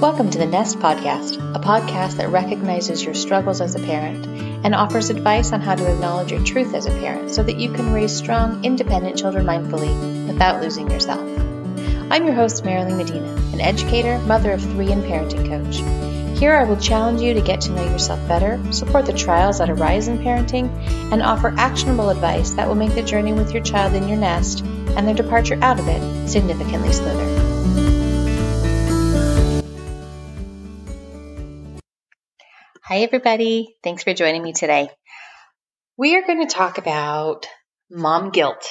Welcome to the Nest Podcast, a podcast that recognizes your struggles as a parent and offers advice on how to acknowledge your truth as a parent so that you can raise strong, independent children mindfully without losing yourself. I'm your host, Merrily Medina, an educator, mother of three, and parenting coach. Here I will challenge you to get to know yourself better, support the trials that arise in parenting, and offer actionable advice that will make the journey with your child in your nest and their departure out of it significantly smoother. Hi, everybody. Thanks for joining me today. We are going to talk about mom guilt.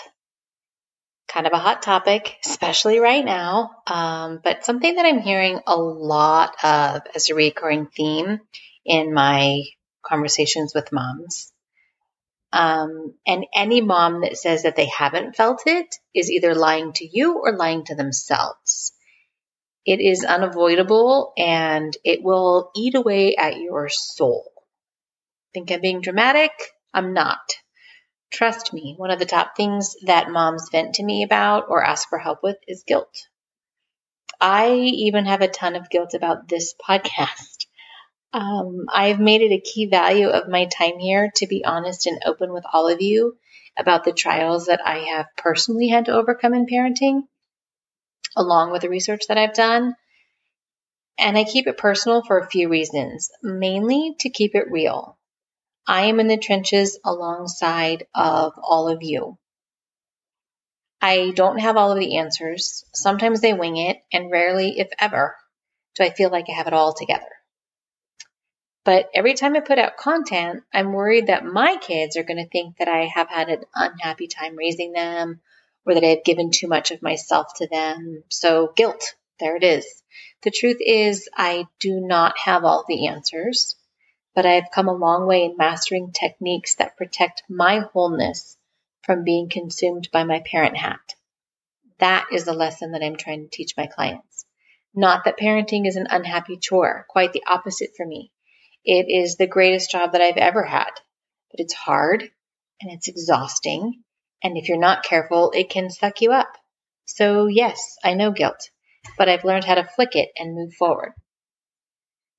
Kind of a hot topic, especially right now, um, but something that I'm hearing a lot of as a recurring theme in my conversations with moms. Um, and any mom that says that they haven't felt it is either lying to you or lying to themselves. It is unavoidable and it will eat away at your soul. Think I'm being dramatic? I'm not. Trust me, one of the top things that moms vent to me about or ask for help with is guilt. I even have a ton of guilt about this podcast. Um, I've made it a key value of my time here to be honest and open with all of you about the trials that I have personally had to overcome in parenting along with the research that I've done. And I keep it personal for a few reasons, mainly to keep it real. I am in the trenches alongside of all of you. I don't have all of the answers. Sometimes they wing it, and rarely, if ever, do I feel like I have it all together. But every time I put out content, I'm worried that my kids are going to think that I have had an unhappy time raising them or that I have given too much of myself to them. So, guilt, there it is. The truth is, I do not have all the answers, but I've come a long way in mastering techniques that protect my wholeness from being consumed by my parent hat. That is the lesson that I'm trying to teach my clients. Not that parenting is an unhappy chore, quite the opposite for me. It is the greatest job that I've ever had, but it's hard and it's exhausting and if you're not careful, it can suck you up. So, yes, I know guilt, but I've learned how to flick it and move forward.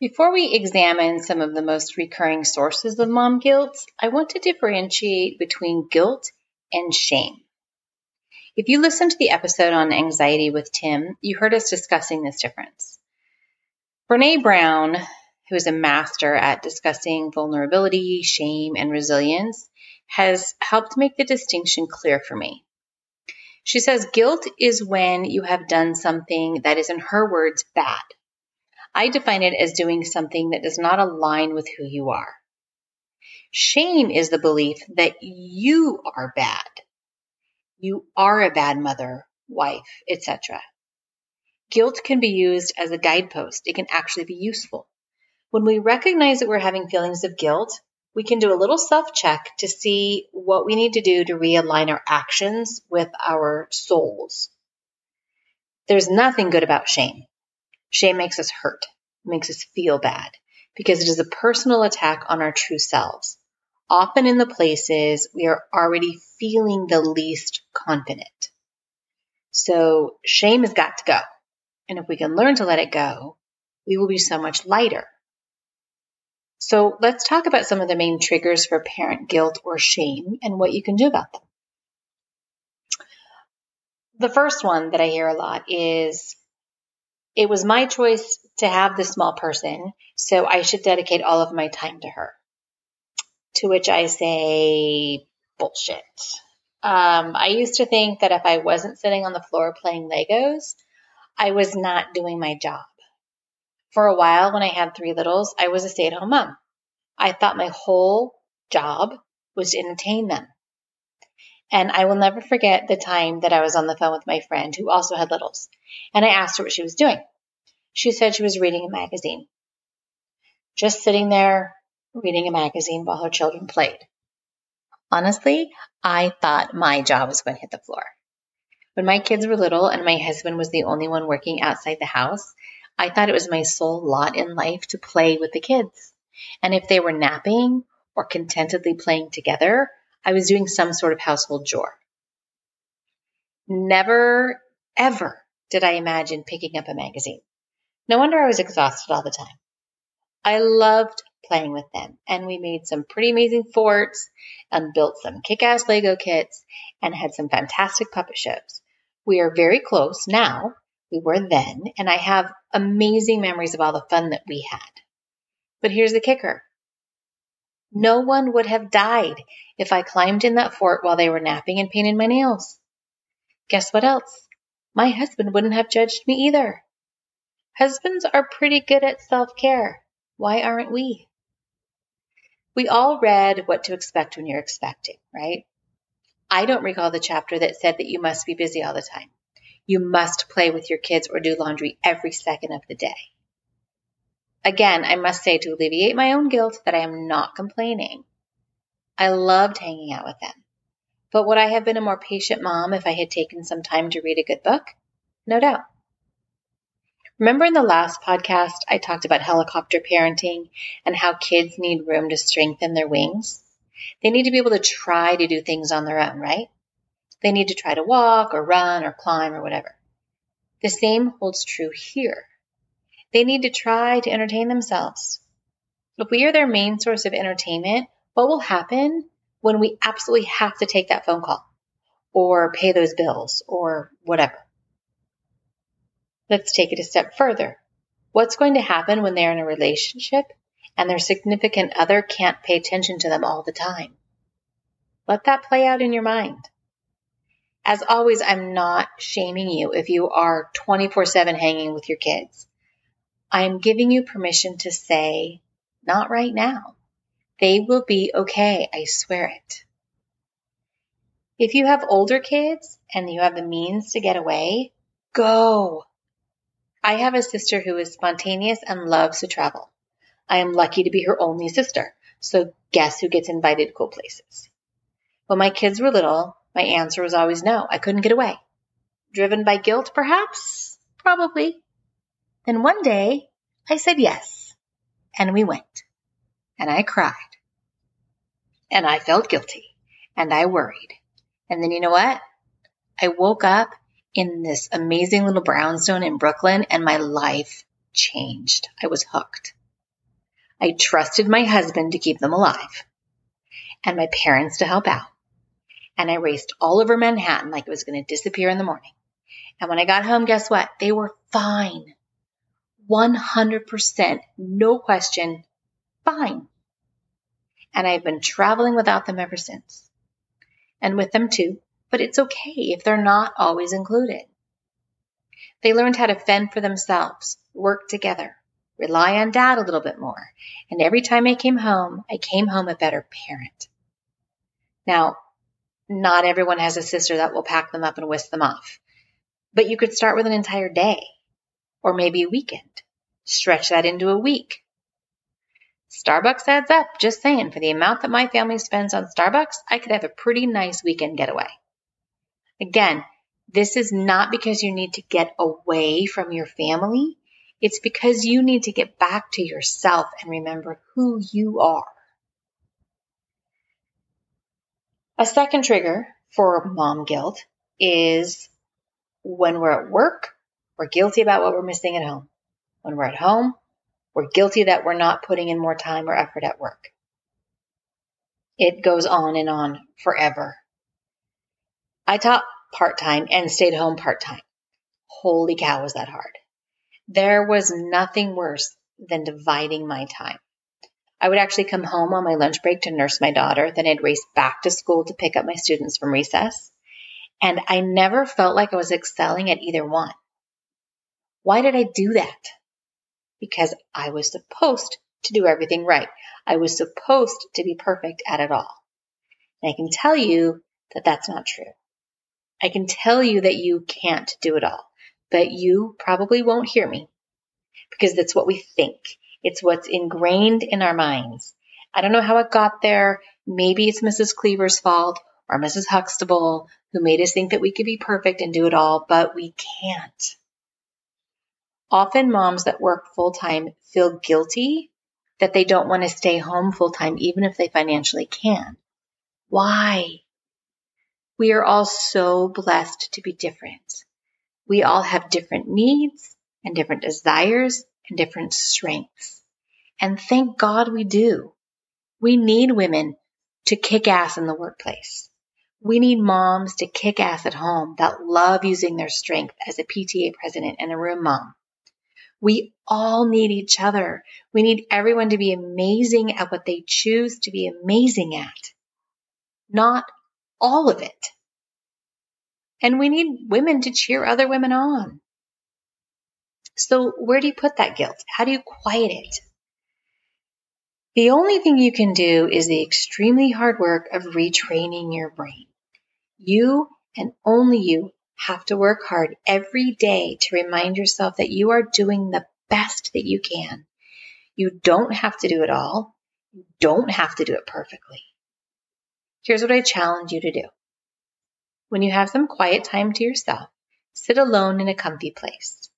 Before we examine some of the most recurring sources of mom guilt, I want to differentiate between guilt and shame. If you listened to the episode on anxiety with Tim, you heard us discussing this difference. Brene Brown, who is a master at discussing vulnerability, shame, and resilience, has helped make the distinction clear for me. She says guilt is when you have done something that is, in her words, bad. I define it as doing something that does not align with who you are. Shame is the belief that you are bad. You are a bad mother, wife, etc. Guilt can be used as a guidepost. It can actually be useful. When we recognize that we're having feelings of guilt, we can do a little self check to see what we need to do to realign our actions with our souls. There's nothing good about shame. Shame makes us hurt, makes us feel bad, because it is a personal attack on our true selves, often in the places we are already feeling the least confident. So shame has got to go. And if we can learn to let it go, we will be so much lighter so let's talk about some of the main triggers for parent guilt or shame and what you can do about them. The first one that I hear a lot is it was my choice to have this small person, so I should dedicate all of my time to her. To which I say, bullshit. Um, I used to think that if I wasn't sitting on the floor playing Legos, I was not doing my job. For a while, when I had three littles, I was a stay at home mom. I thought my whole job was to entertain them. And I will never forget the time that I was on the phone with my friend who also had littles. And I asked her what she was doing. She said she was reading a magazine. Just sitting there reading a magazine while her children played. Honestly, I thought my job was going to hit the floor. When my kids were little and my husband was the only one working outside the house, I thought it was my sole lot in life to play with the kids. And if they were napping or contentedly playing together, I was doing some sort of household chore. Never, ever did I imagine picking up a magazine. No wonder I was exhausted all the time. I loved playing with them, and we made some pretty amazing forts and built some kick ass Lego kits and had some fantastic puppet shows. We are very close now. We were then, and I have amazing memories of all the fun that we had. But here's the kicker no one would have died if I climbed in that fort while they were napping and painted my nails. Guess what else? My husband wouldn't have judged me either. Husbands are pretty good at self care. Why aren't we? We all read what to expect when you're expecting, right? I don't recall the chapter that said that you must be busy all the time. You must play with your kids or do laundry every second of the day. Again, I must say to alleviate my own guilt that I am not complaining. I loved hanging out with them. But would I have been a more patient mom if I had taken some time to read a good book? No doubt. Remember in the last podcast, I talked about helicopter parenting and how kids need room to strengthen their wings? They need to be able to try to do things on their own, right? They need to try to walk or run or climb or whatever. The same holds true here. They need to try to entertain themselves. If we are their main source of entertainment, what will happen when we absolutely have to take that phone call or pay those bills or whatever? Let's take it a step further. What's going to happen when they're in a relationship and their significant other can't pay attention to them all the time? Let that play out in your mind. As always, I'm not shaming you if you are 24 7 hanging with your kids. I am giving you permission to say, not right now. They will be okay, I swear it. If you have older kids and you have the means to get away, go. I have a sister who is spontaneous and loves to travel. I am lucky to be her only sister, so guess who gets invited to cool places? When my kids were little, my answer was always no, I couldn't get away. Driven by guilt, perhaps? Probably. Then one day I said yes, and we went, and I cried, and I felt guilty, and I worried. And then you know what? I woke up in this amazing little brownstone in Brooklyn, and my life changed. I was hooked. I trusted my husband to keep them alive and my parents to help out. And I raced all over Manhattan like it was going to disappear in the morning. And when I got home, guess what? They were fine. 100%, no question, fine. And I've been traveling without them ever since. And with them too, but it's okay if they're not always included. They learned how to fend for themselves, work together, rely on dad a little bit more. And every time I came home, I came home a better parent. Now, not everyone has a sister that will pack them up and whisk them off, but you could start with an entire day or maybe a weekend. Stretch that into a week. Starbucks adds up, just saying. For the amount that my family spends on Starbucks, I could have a pretty nice weekend getaway. Again, this is not because you need to get away from your family. It's because you need to get back to yourself and remember who you are. A second trigger for mom guilt is when we're at work we're guilty about what we're missing at home. When we're at home, we're guilty that we're not putting in more time or effort at work. It goes on and on forever. I taught part time and stayed home part time. Holy cow, was that hard. There was nothing worse than dividing my time. I would actually come home on my lunch break to nurse my daughter, then I'd race back to school to pick up my students from recess. And I never felt like I was excelling at either one. Why did I do that? Because I was supposed to do everything right. I was supposed to be perfect at it all. And I can tell you that that's not true. I can tell you that you can't do it all, but you probably won't hear me because that's what we think. It's what's ingrained in our minds. I don't know how it got there. Maybe it's Mrs. Cleaver's fault or Mrs. Huxtable who made us think that we could be perfect and do it all, but we can't. Often moms that work full time feel guilty that they don't want to stay home full time, even if they financially can. Why? We are all so blessed to be different. We all have different needs, and different desires and different strengths. And thank God we do. We need women to kick ass in the workplace. We need moms to kick ass at home that love using their strength as a PTA president and a room mom. We all need each other. We need everyone to be amazing at what they choose to be amazing at, not all of it. And we need women to cheer other women on. So, where do you put that guilt? How do you quiet it? The only thing you can do is the extremely hard work of retraining your brain. You and only you have to work hard every day to remind yourself that you are doing the best that you can. You don't have to do it all. You don't have to do it perfectly. Here's what I challenge you to do. When you have some quiet time to yourself, sit alone in a comfy place.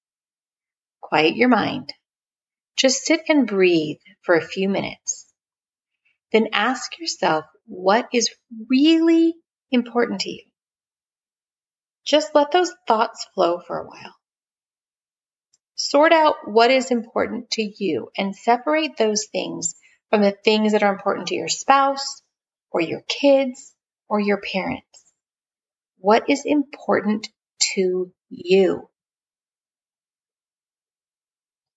Quiet your mind. Just sit and breathe for a few minutes. Then ask yourself what is really important to you. Just let those thoughts flow for a while. Sort out what is important to you and separate those things from the things that are important to your spouse or your kids or your parents. What is important to you?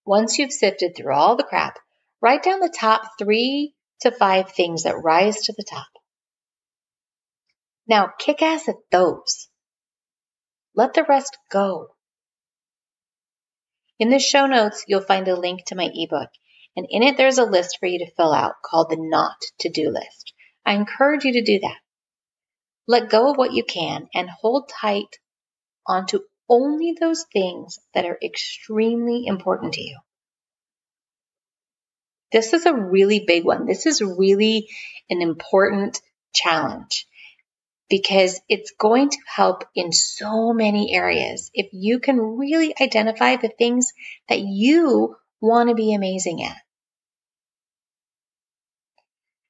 Once you've sifted through all the crap, write down the top three to five things that rise to the top. Now kick ass at those. Let the rest go. In the show notes, you'll find a link to my ebook, and in it there's a list for you to fill out called the not to do list. I encourage you to do that. Let go of what you can and hold tight onto only those things that are extremely important to you. This is a really big one. This is really an important challenge because it's going to help in so many areas. If you can really identify the things that you want to be amazing at.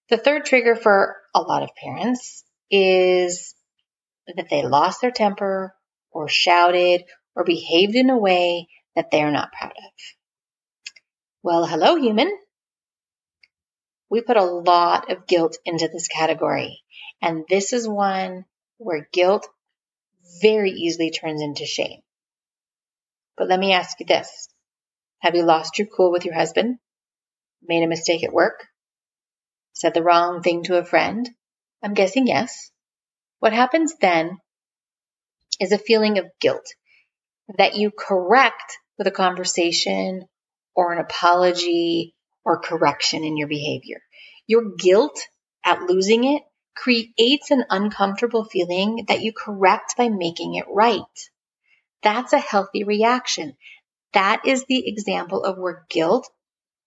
The third trigger for a lot of parents is that they lost their temper or shouted or behaved in a way that they're not proud of. Well, hello, human. We put a lot of guilt into this category, and this is one where guilt very easily turns into shame. But let me ask you this Have you lost your cool with your husband? Made a mistake at work? Said the wrong thing to a friend? I'm guessing yes. What happens then is a feeling of guilt that you correct with a conversation or an apology or correction in your behavior. Your guilt at losing it creates an uncomfortable feeling that you correct by making it right. That's a healthy reaction. That is the example of where guilt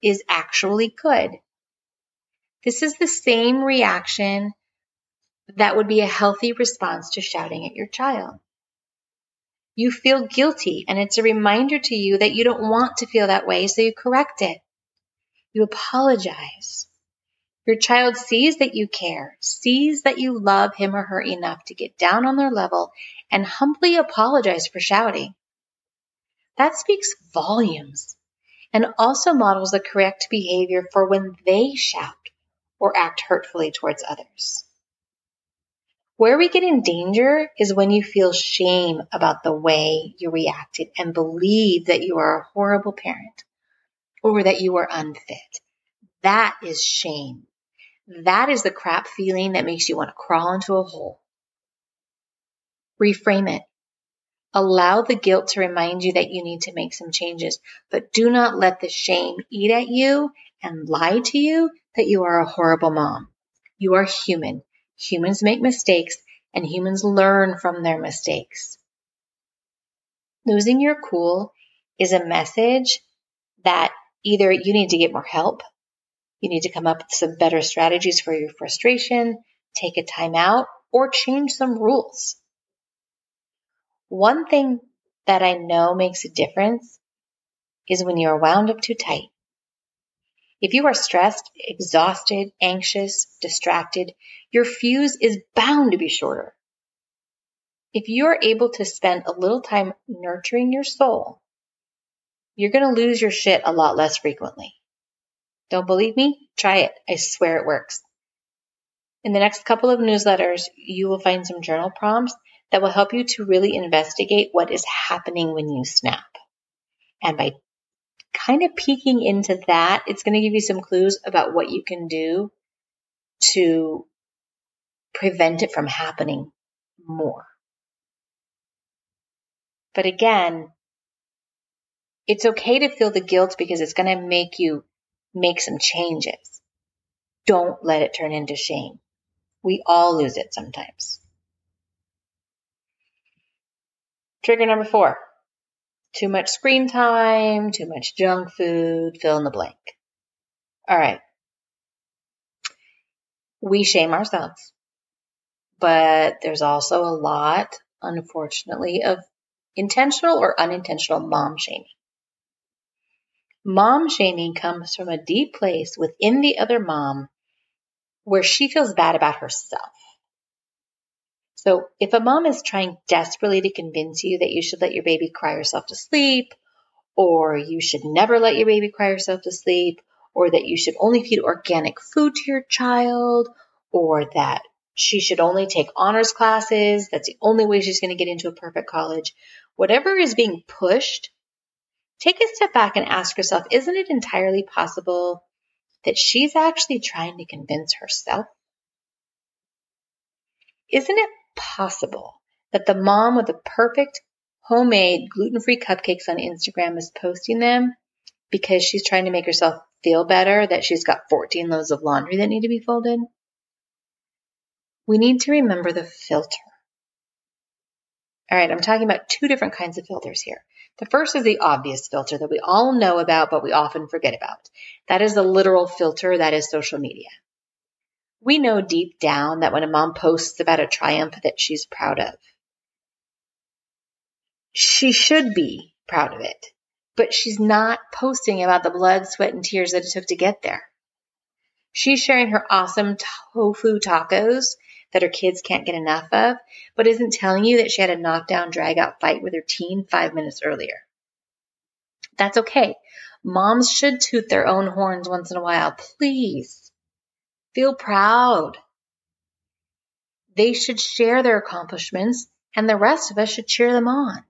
is actually good. This is the same reaction that would be a healthy response to shouting at your child. You feel guilty, and it's a reminder to you that you don't want to feel that way, so you correct it. You apologize. Your child sees that you care, sees that you love him or her enough to get down on their level and humbly apologize for shouting. That speaks volumes and also models the correct behavior for when they shout or act hurtfully towards others. Where we get in danger is when you feel shame about the way you reacted and believe that you are a horrible parent or that you are unfit. That is shame. That is the crap feeling that makes you want to crawl into a hole. Reframe it. Allow the guilt to remind you that you need to make some changes, but do not let the shame eat at you and lie to you that you are a horrible mom. You are human. Humans make mistakes and humans learn from their mistakes. Losing your cool is a message that either you need to get more help you need to come up with some better strategies for your frustration, take a time out, or change some rules. One thing that I know makes a difference is when you are wound up too tight. If you are stressed, exhausted, anxious, distracted, your fuse is bound to be shorter. If you are able to spend a little time nurturing your soul, you're going to lose your shit a lot less frequently. Don't believe me? Try it. I swear it works. In the next couple of newsletters, you will find some journal prompts that will help you to really investigate what is happening when you snap. And by kind of peeking into that, it's going to give you some clues about what you can do to prevent it from happening more. But again, it's okay to feel the guilt because it's going to make you make some changes. Don't let it turn into shame. We all lose it sometimes. Trigger number four too much screen time, too much junk food, fill in the blank. All right. We shame ourselves, but there's also a lot, unfortunately, of intentional or unintentional mom shaming. Mom shaming comes from a deep place within the other mom where she feels bad about herself. So if a mom is trying desperately to convince you that you should let your baby cry yourself to sleep, or you should never let your baby cry yourself to sleep, or that you should only feed organic food to your child, or that she should only take honors classes, that's the only way she's going to get into a perfect college. Whatever is being pushed take a step back and ask yourself isn't it entirely possible that she's actually trying to convince herself? Isn't it possible that the mom with the perfect homemade gluten free cupcakes on Instagram is posting them because she's trying to make herself feel better that she's got 14 loads of laundry that need to be folded? We need to remember the filter. All right, I'm talking about two different kinds of filters here. The first is the obvious filter that we all know about, but we often forget about. That is the literal filter that is social media. We know deep down that when a mom posts about a triumph that she's proud of, she should be proud of it, but she's not posting about the blood, sweat, and tears that it took to get there. She's sharing her awesome tofu tacos that her kids can't get enough of, but isn't telling you that she had a knockdown, drag out fight with her teen five minutes earlier. That's okay. Moms should toot their own horns once in a while. Please feel proud. They should share their accomplishments, and the rest of us should cheer them on.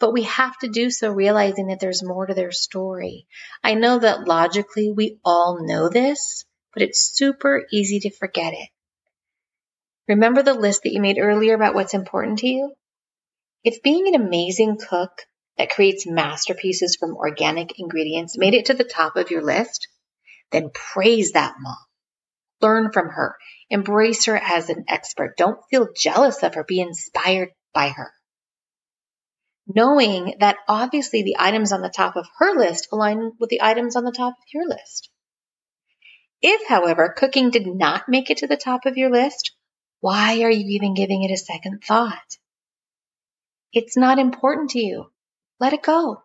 But we have to do so realizing that there's more to their story. I know that logically we all know this, but it's super easy to forget it. Remember the list that you made earlier about what's important to you? If being an amazing cook that creates masterpieces from organic ingredients made it to the top of your list, then praise that mom. Learn from her. Embrace her as an expert. Don't feel jealous of her. Be inspired by her. Knowing that obviously the items on the top of her list align with the items on the top of your list. If, however, cooking did not make it to the top of your list, why are you even giving it a second thought? It's not important to you. Let it go.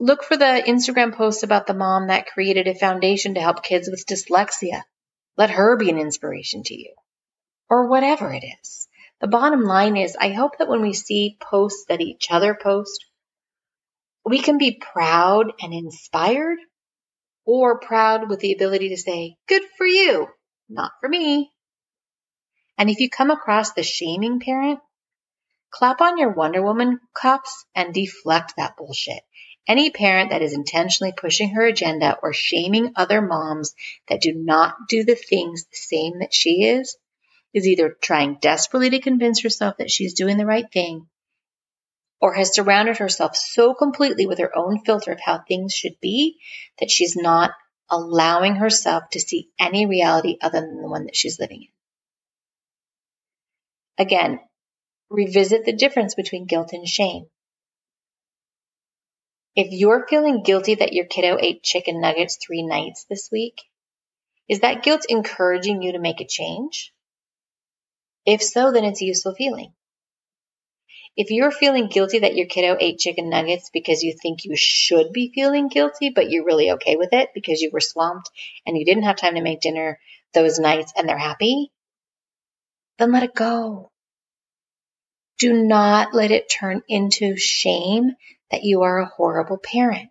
Look for the Instagram posts about the mom that created a foundation to help kids with dyslexia. Let her be an inspiration to you. Or whatever it is. The bottom line is, I hope that when we see posts that each other post, we can be proud and inspired, or proud with the ability to say, good for you, not for me. And if you come across the shaming parent, clap on your Wonder Woman cups and deflect that bullshit. Any parent that is intentionally pushing her agenda or shaming other moms that do not do the things the same that she is, is either trying desperately to convince herself that she's doing the right thing or has surrounded herself so completely with her own filter of how things should be that she's not allowing herself to see any reality other than the one that she's living in. Again, revisit the difference between guilt and shame. If you're feeling guilty that your kiddo ate chicken nuggets three nights this week, is that guilt encouraging you to make a change? If so, then it's a useful feeling. If you're feeling guilty that your kiddo ate chicken nuggets because you think you should be feeling guilty, but you're really okay with it because you were swamped and you didn't have time to make dinner those nights and they're happy, then let it go. Do not let it turn into shame that you are a horrible parent.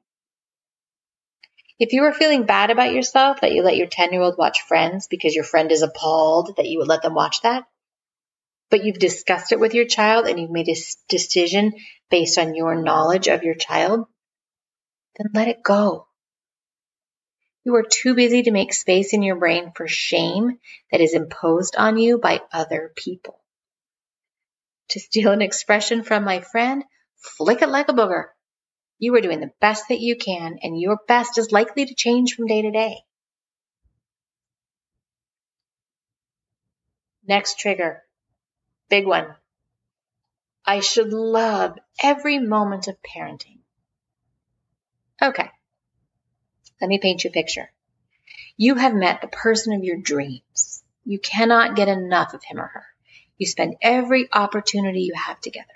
If you are feeling bad about yourself that you let your 10 year old watch Friends because your friend is appalled that you would let them watch that, but you've discussed it with your child and you've made a decision based on your knowledge of your child, then let it go. You are too busy to make space in your brain for shame that is imposed on you by other people. To steal an expression from my friend, flick it like a booger. You are doing the best that you can, and your best is likely to change from day to day. Next trigger. Big one. I should love every moment of parenting. Okay. Let me paint you a picture. You have met the person of your dreams. You cannot get enough of him or her. You spend every opportunity you have together.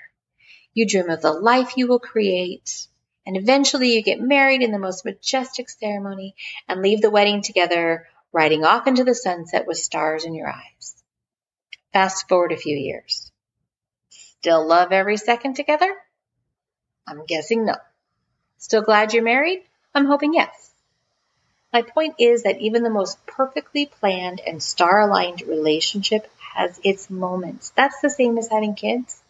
You dream of the life you will create, and eventually you get married in the most majestic ceremony and leave the wedding together, riding off into the sunset with stars in your eyes. Fast forward a few years. Still love every second together? I'm guessing no. Still glad you're married? I'm hoping yes. My point is that even the most perfectly planned and star aligned relationship has its moments. That's the same as having kids.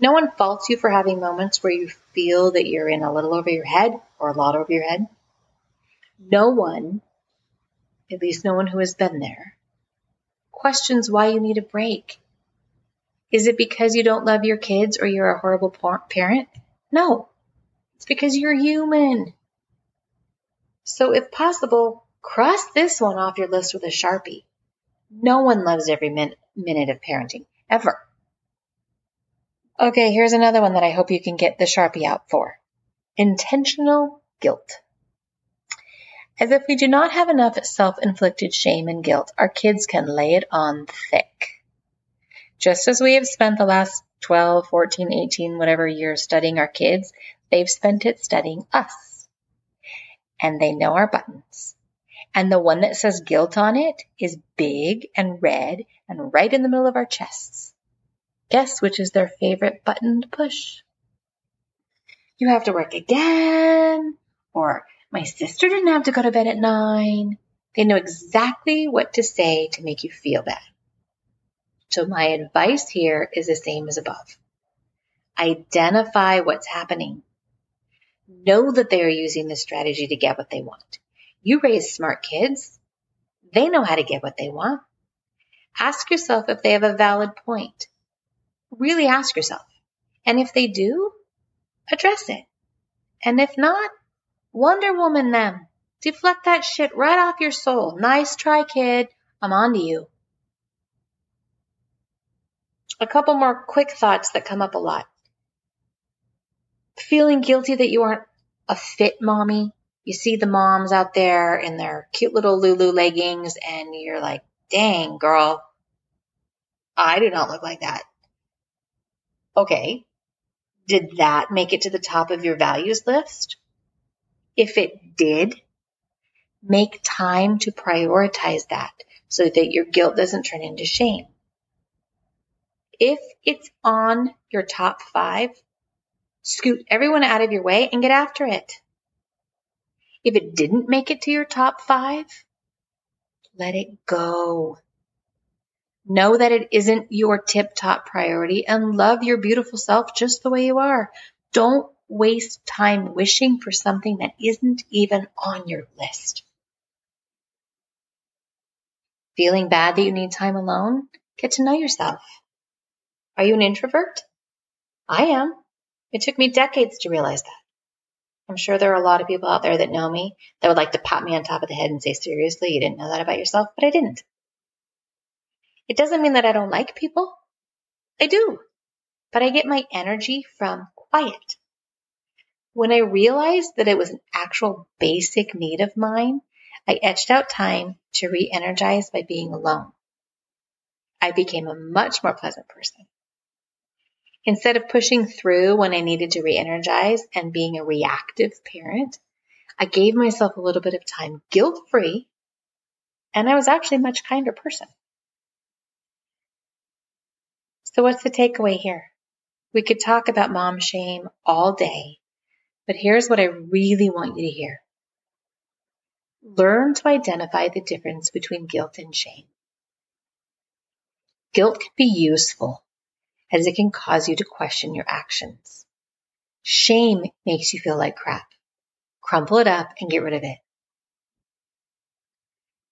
No one faults you for having moments where you feel that you're in a little over your head or a lot over your head. No one, at least no one who has been there, questions why you need a break. Is it because you don't love your kids or you're a horrible parent? No, it's because you're human. So, if possible, cross this one off your list with a sharpie. No one loves every min- minute of parenting, ever. Okay, here's another one that I hope you can get the Sharpie out for. Intentional guilt. As if we do not have enough self-inflicted shame and guilt, our kids can lay it on thick. Just as we have spent the last 12, 14, 18, whatever years studying our kids, they've spent it studying us. And they know our buttons. And the one that says guilt on it is big and red and right in the middle of our chests. Guess which is their favorite button to push? You have to work again, or my sister didn't have to go to bed at nine. They know exactly what to say to make you feel bad. So my advice here is the same as above. Identify what's happening. Know that they are using this strategy to get what they want. You raise smart kids. They know how to get what they want. Ask yourself if they have a valid point really ask yourself. And if they do, address it. And if not, Wonder Woman them. Deflect that shit right off your soul. Nice try, kid. I'm on to you. A couple more quick thoughts that come up a lot. Feeling guilty that you aren't a fit mommy. You see the moms out there in their cute little Lulu leggings and you're like, dang, girl, I do not look like that. Okay. Did that make it to the top of your values list? If it did, make time to prioritize that so that your guilt doesn't turn into shame. If it's on your top five, scoot everyone out of your way and get after it. If it didn't make it to your top five, let it go. Know that it isn't your tip top priority and love your beautiful self just the way you are. Don't waste time wishing for something that isn't even on your list. Feeling bad that you need time alone? Get to know yourself. Are you an introvert? I am. It took me decades to realize that. I'm sure there are a lot of people out there that know me that would like to pat me on top of the head and say, seriously, you didn't know that about yourself, but I didn't. It doesn't mean that I don't like people. I do. But I get my energy from quiet. When I realized that it was an actual basic need of mine, I etched out time to re energize by being alone. I became a much more pleasant person. Instead of pushing through when I needed to re energize and being a reactive parent, I gave myself a little bit of time guilt free, and I was actually a much kinder person. So, what's the takeaway here? We could talk about mom shame all day, But here's what I really want you to hear. Learn to identify the difference between guilt and shame. Guilt can be useful as it can cause you to question your actions. Shame makes you feel like crap. Crumple it up and get rid of it.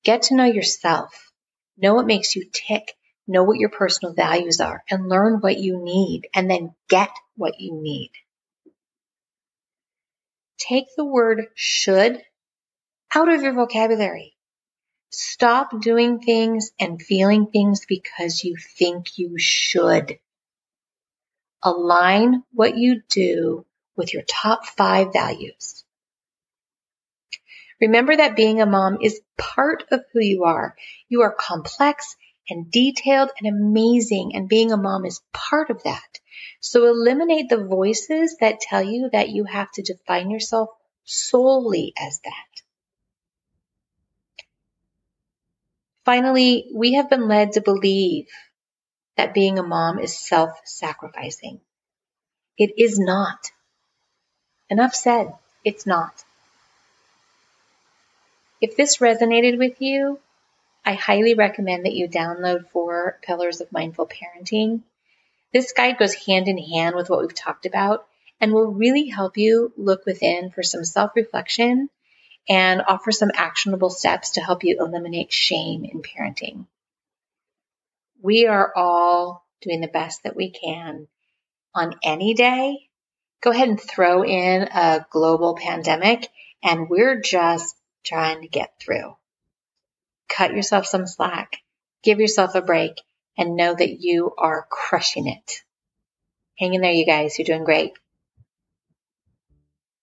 Get to know yourself. Know what makes you tick. Know what your personal values are and learn what you need and then get what you need. Take the word should out of your vocabulary. Stop doing things and feeling things because you think you should. Align what you do with your top five values. Remember that being a mom is part of who you are. You are complex and detailed and amazing, and being a mom is part of that. So eliminate the voices that tell you that you have to define yourself solely as that. Finally, we have been led to believe that being a mom is self sacrificing. It is not. Enough said. It's not. If this resonated with you, I highly recommend that you download Four Pillars of Mindful Parenting. This guide goes hand in hand with what we've talked about and will really help you look within for some self reflection and offer some actionable steps to help you eliminate shame in parenting. We are all doing the best that we can on any day. Go ahead and throw in a global pandemic, and we're just trying to get through. Cut yourself some slack, give yourself a break, and know that you are crushing it. Hang in there, you guys. You're doing great.